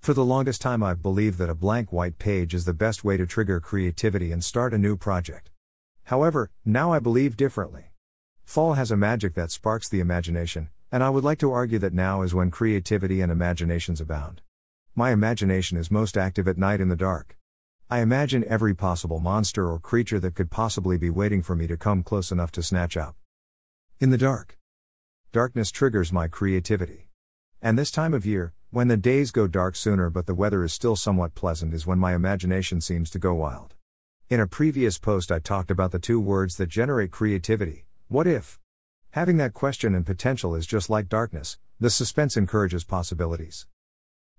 For the longest time, I've believed that a blank white page is the best way to trigger creativity and start a new project. However, now I believe differently. Fall has a magic that sparks the imagination, and I would like to argue that now is when creativity and imaginations abound. My imagination is most active at night in the dark. I imagine every possible monster or creature that could possibly be waiting for me to come close enough to snatch up. In the dark. Darkness triggers my creativity. And this time of year, when the days go dark sooner but the weather is still somewhat pleasant, is when my imagination seems to go wild. In a previous post, I talked about the two words that generate creativity what if? Having that question and potential is just like darkness, the suspense encourages possibilities.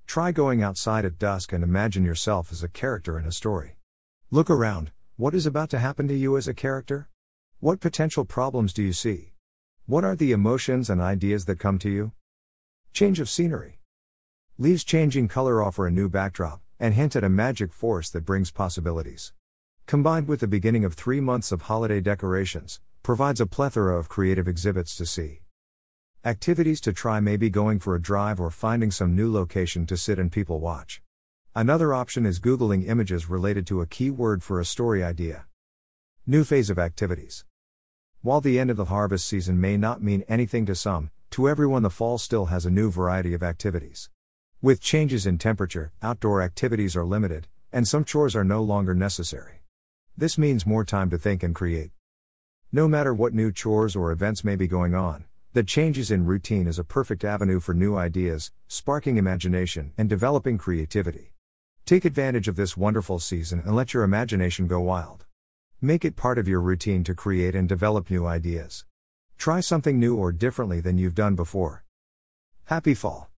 Try going outside at dusk and imagine yourself as a character in a story. Look around, what is about to happen to you as a character? What potential problems do you see? What are the emotions and ideas that come to you? Change of scenery. Leaves changing color offer a new backdrop, and hint at a magic force that brings possibilities. Combined with the beginning of three months of holiday decorations, provides a plethora of creative exhibits to see. Activities to try may be going for a drive or finding some new location to sit and people watch. Another option is Googling images related to a keyword for a story idea. New phase of activities. While the end of the harvest season may not mean anything to some, to everyone the fall still has a new variety of activities. With changes in temperature, outdoor activities are limited, and some chores are no longer necessary. This means more time to think and create. No matter what new chores or events may be going on, the changes in routine is a perfect avenue for new ideas, sparking imagination, and developing creativity. Take advantage of this wonderful season and let your imagination go wild. Make it part of your routine to create and develop new ideas. Try something new or differently than you've done before. Happy Fall!